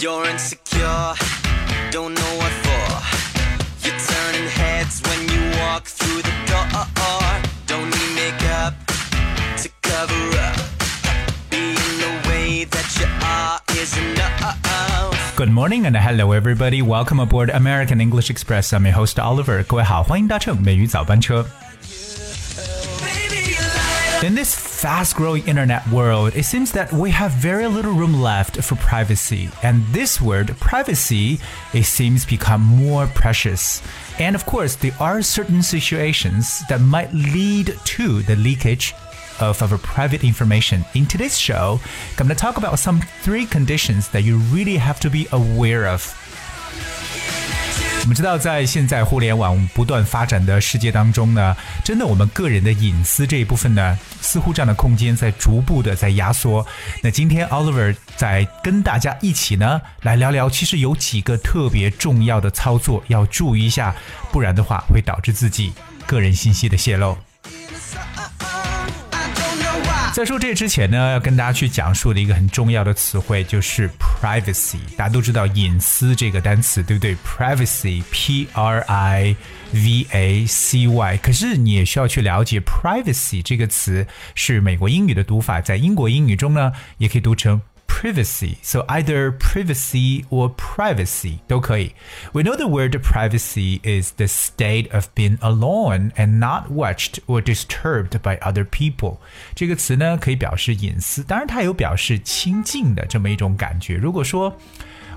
You're insecure, don't know what for. You're turning heads when you walk through the door. Don't need makeup to cover up. Being the way that you are is enough. Good morning and hello everybody. Welcome aboard American English Express. I'm your host Oliver. 各位好，欢迎搭乘美语早班车。 In this fast growing internet world, it seems that we have very little room left for privacy. And this word, privacy, it seems become more precious. And of course, there are certain situations that might lead to the leakage of our private information. In today's show, I'm going to talk about some three conditions that you really have to be aware of 我们知道，在现在互联网不断发展的世界当中呢，真的我们个人的隐私这一部分呢，似乎这样的空间在逐步的在压缩。那今天 Oliver 在跟大家一起呢，来聊聊，其实有几个特别重要的操作要注意一下，不然的话会导致自己个人信息的泄露。在说这之前呢，要跟大家去讲述的一个很重要的词汇就是 privacy。大家都知道隐私这个单词，对不对？privacy，p r i v a c y。可是你也需要去了解 privacy 这个词是美国英语的读法，在英国英语中呢，也可以读成。privacy. So either privacy or privacy 都可以. We know the word privacy is the state of being alone and not watched or disturbed by other people. 这个词呢可以表示隐私，当然它有表示亲近的这么一种感觉。如果说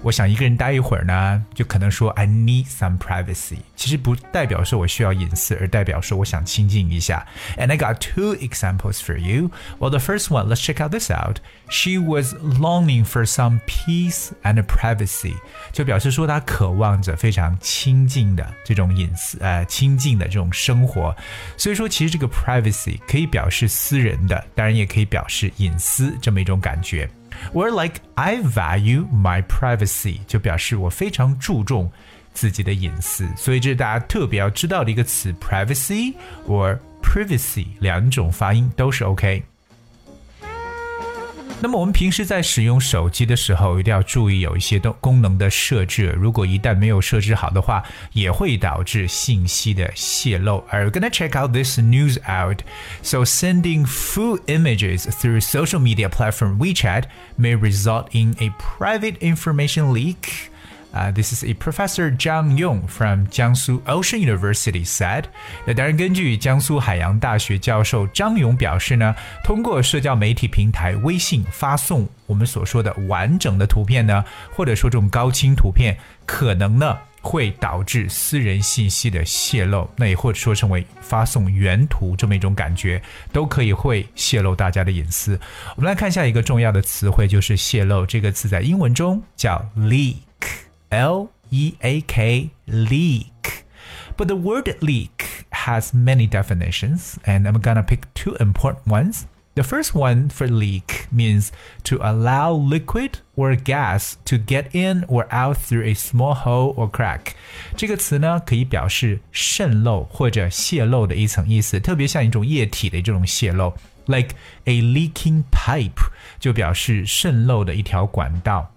我想一个人待一会儿呢，就可能说 I need some privacy。其实不代表说我需要隐私，而代表说我想亲近一下。And I got two examples for you. Well, the first one, let's check out this out. She was longing for some peace and privacy，就表示说她渴望着非常亲近的这种隐私，呃，亲近的这种生活。所以说，其实这个 privacy 可以表示私人的，当然也可以表示隐私这么一种感觉。 or like I value my privacy，就表示我非常注重自己的隐私。所以这是大家特别要知道的一个词，privacy or privacy，两种发音都是 OK。 那么我们平时在使用手机的时候，一定要注意有一些东功能的设置。如果一旦没有设置好的话，也会导致信息的泄露。Are you gonna check out this news out? So sending full images through social media platform WeChat may result in a private information leak. Uh, this is a Professor Zhang Yong from Jiangsu Ocean University said。那当然，根据江苏海洋大学教授张勇表示呢，通过社交媒体平台微信发送我们所说的完整的图片呢，或者说这种高清图片，可能呢会导致私人信息的泄露。那也或者说成为发送原图这么一种感觉，都可以会泄露大家的隐私。我们来看一下一个重要的词汇，就是泄露这个词在英文中叫 leak。L E A K, leak. But the word leak has many definitions, and I'm gonna pick two important ones. The first one for leak means to allow liquid or gas to get in or out through a small hole or crack。这个词呢，可以表示渗漏或者泄漏的一层意思，特别像一种液体的这种泄漏，like a leaking pipe，就表示渗漏的一条管道。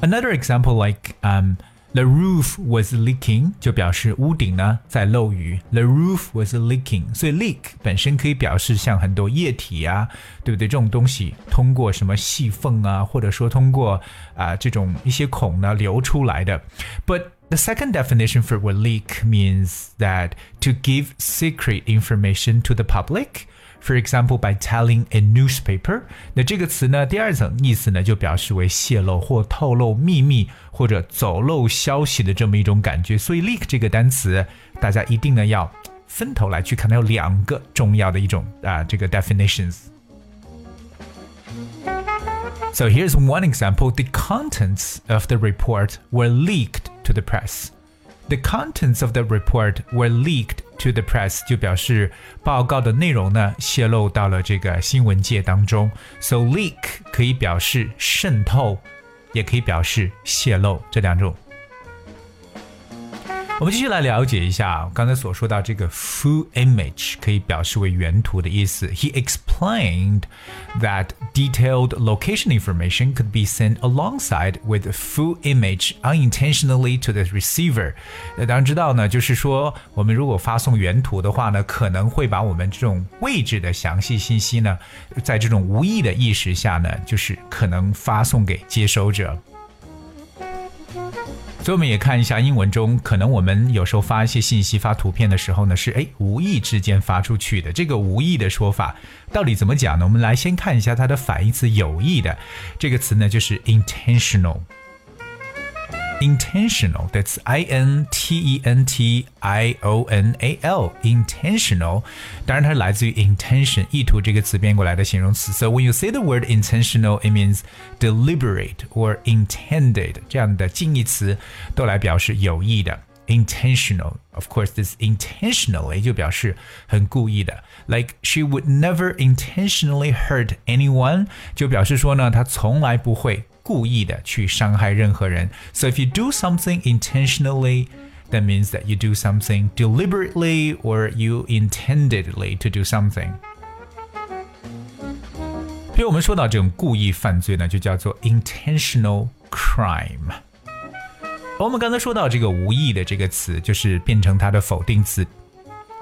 Another example like um the roof was leaking 就表示屋顶呢在漏雨。The roof was leaking，所以 leak 本身可以表示像很多液体啊，对不对？这种东西通过什么细缝啊，或者说通过啊、呃、这种一些孔呢流出来的。But the second definition for what leak means that to give secret information to the public for example, by telling a newspaper，那这个词呢，第二层意思呢，就表示为泄露或透露秘密或者走漏消息的这么一种感觉。所以 leak 这个单词，大家一定呢要分头来去看，它有两个重要的一种啊这个 definitions。So here's one example. The contents of the report were leaked to the press. The contents of the report were leaked to the press 就表示报告的内容呢泄露到了这个新闻界当中。So leak 可以表示渗透，也可以表示泄露这两种。我们继续来了解一下刚才所说到这个 full image 可以表示为原图的意思。He explained that detailed location information could be sent alongside with full image unintentionally to the receiver。那当然知道呢，就是说我们如果发送原图的话呢，可能会把我们这种位置的详细信息呢，在这种无意的意识下呢，就是可能发送给接收者。所以我们也看一下英文中，可能我们有时候发一些信息、发图片的时候呢，是哎无意之间发出去的。这个无意的说法到底怎么讲呢？我们来先看一下它的反义词“有意的”这个词呢，就是 intentional。intentional. That's I N T E N T I O N A L. Intentional. 当然，它来自于 intention 意图这个词变过来的形容词。So when you say the word intentional, it means deliberate or intended. 这样的近义词都来表示有意的。intentional. Of course, this intentionally 就表示很故意的。Like she would never intentionally hurt anyone，就表示说呢，她从来不会 故意的去伤害任何人。So if you do something intentionally, that means that you do something deliberately or you intendedly to do something. 比如我们说到这种故意犯罪呢，就叫做 intentional crime。我们刚才说到这个无意的这个词，就是变成它的否定词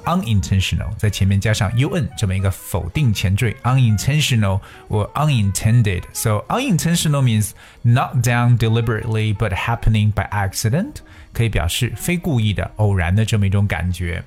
unintentional，在前面加上 un 这么一个否定前缀，unintentional or unintended. So unintentional means not done deliberately but happening by accident，可以表示非故意的、偶然的这么一种感觉。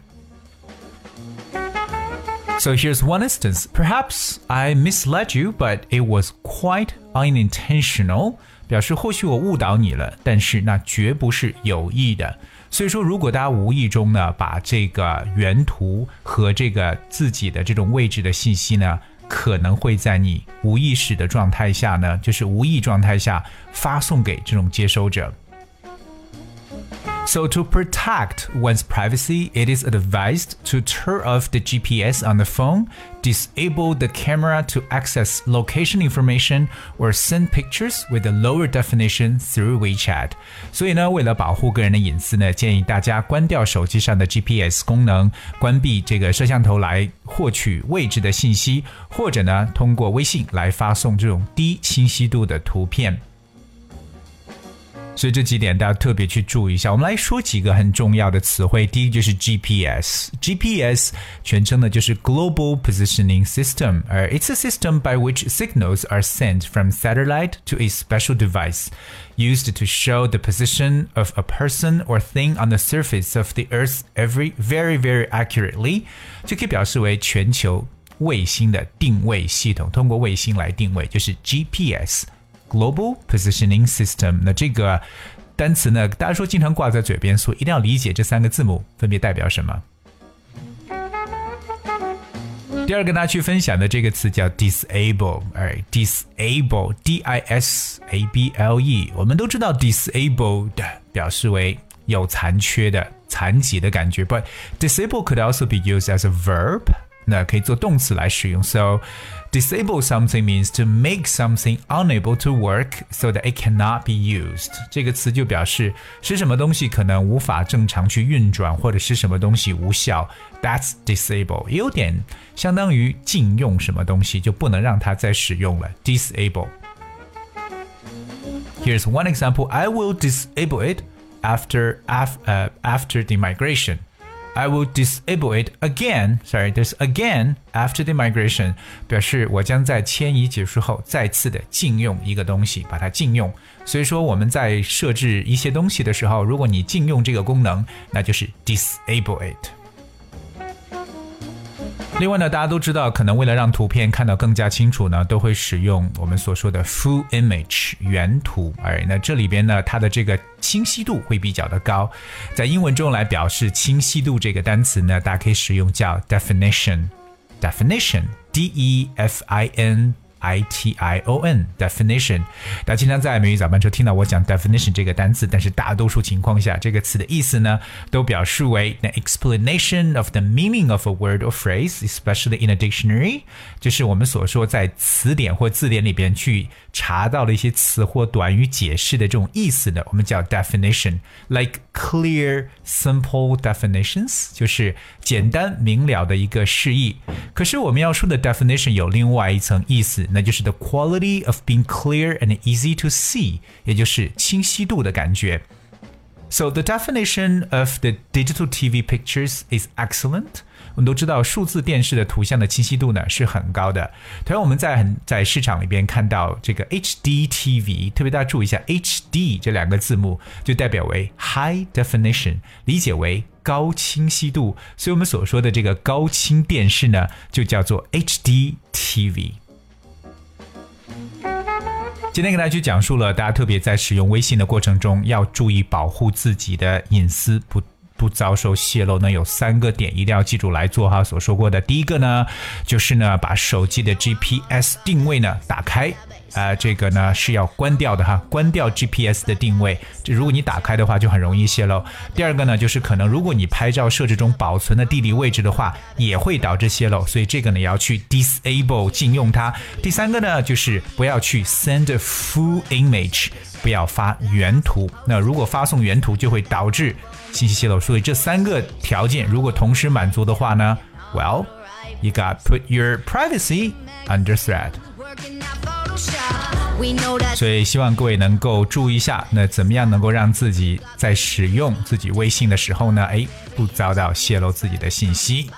So here's one instance. Perhaps I misled you, but it was quite unintentional. 表示或许我误导你了，但是那绝不是有意的。 所以说，如果大家无意中呢，把这个原图和这个自己的这种位置的信息呢，可能会在你无意识的状态下呢，就是无意状态下发送给这种接收者。So, to protect one's privacy, it is advised to turn off the GPS on the phone, disable the camera to access location information, or send pictures with a lower definition through WeChat. 所以呢，为了保护个人的隐私呢，建议大家关掉手机上的 GPS 功能，关闭这个摄像头来获取位置的信息，或者呢，通过微信来发送这种低清晰度的图片。 所以这几点大家特别去注意一下。我们来说几个很重要的词汇。第一就是 GPS，GPS 全称呢就是 Global Positioning System，而 it's a system by which signals are sent from satellite to a special device used to show the position of a person or thing on the surface of the Earth every very very accurately，就可以表示为全球卫星的定位系统，通过卫星来定位，就是 GPS。 Global Positioning System。那这个单词呢，大家说经常挂在嘴边，所以一定要理解这三个字母分别代表什么。第二个跟大家去分享的这个词叫 disable，哎，disable，d i s a b l e。我们都知道 disabled 表示为有残缺的、残疾的感觉，but disable could also be used as a verb。那可以做动词来使用。So disable something means to make something unable to work so that it cannot be used。这个词就表示使什么东西可能无法正常去运转，或者是什么东西无效。That's disable，也有点相当于禁用什么东西，就不能让它再使用了。Disable。Here's one example. I will disable it after af, uh, after the migration. I will disable it again. Sorry, there's again after the migration，表示我将在迁移结束后再次的禁用一个东西，把它禁用。所以说我们在设置一些东西的时候，如果你禁用这个功能，那就是 disable it。另外呢，大家都知道，可能为了让图片看到更加清楚呢，都会使用我们所说的 full image 原图。哎，那这里边呢，它的这个清晰度会比较的高。在英文中来表示清晰度这个单词呢，大家可以使用叫 definition，definition，d e f i n I T I O N definition。大家经常在美语早班车听到我讲 definition 这个单词，但是大多数情况下，这个词的意思呢，都表示为 an explanation of the meaning of a word or phrase, especially in a dictionary，就是我们所说在词典或字典里边去查到的一些词或短语解释的这种意思呢，我们叫 definition，like clear, simple definitions，就是简单明了的一个释义。可是我们要说的 definition 有另外一层意思， 那就是 the quality of being clear and easy to see，也就是清晰度的感觉。So the definition of the digital TV pictures is excellent. 我们都知道数字电视的图像的清晰度呢是很高的。同样，我们在很在市场里边看到这个 HD TV，特别大家注意一下 HD 这两个字母，就代表为 High Definition，理解为高清晰度。所以我们所说的这个高清电视呢，就叫做 HD TV。 今天给大家去讲述了，大家特别在使用微信的过程中要注意保护自己的隐私，不。不遭受泄露呢，有三个点一定要记住来做哈。所说过的第一个呢，就是呢把手机的 GPS 定位呢打开，呃，这个呢是要关掉的哈，关掉 GPS 的定位。这如果你打开的话，就很容易泄露。第二个呢，就是可能如果你拍照设置中保存的地理位置的话，也会导致泄露，所以这个呢也要去 disable 禁用它。第三个呢，就是不要去 send full image，不要发原图。那如果发送原图，就会导致。信息泄露。所以这三个条件如果同时满足的话呢，Well, you got put your privacy under threat. threat。所以希望各位能够注意一下，那怎么样能够让自己在使用自己微信的时候呢？哎，不遭到泄露自己的信息。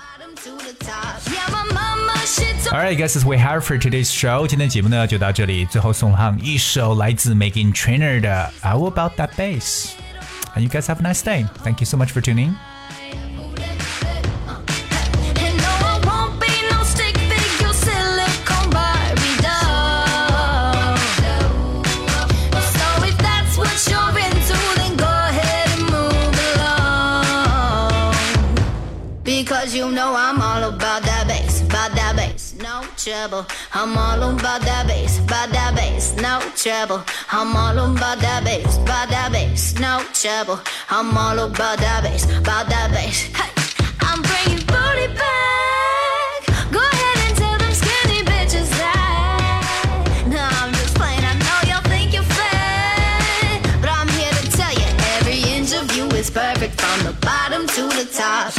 All right, guys, we have for today's show。今天节目呢就到这里，最后送上一首来自 Meghan Trainor 的《How About That Bass》。And you guys have a nice day. Thank you so much for tuning. Because you know I'm trouble. I'm all about that bass, about that bass, no trouble. I'm all about that bass, about that bass, no trouble. I'm all about that bass, about that bass. Hey, I'm bringing booty back. Go ahead and tell them skinny bitches that. I'm just. I know y'all think you're fat, but I'm here to tell you every inch of you is perfect from the bottom to the top.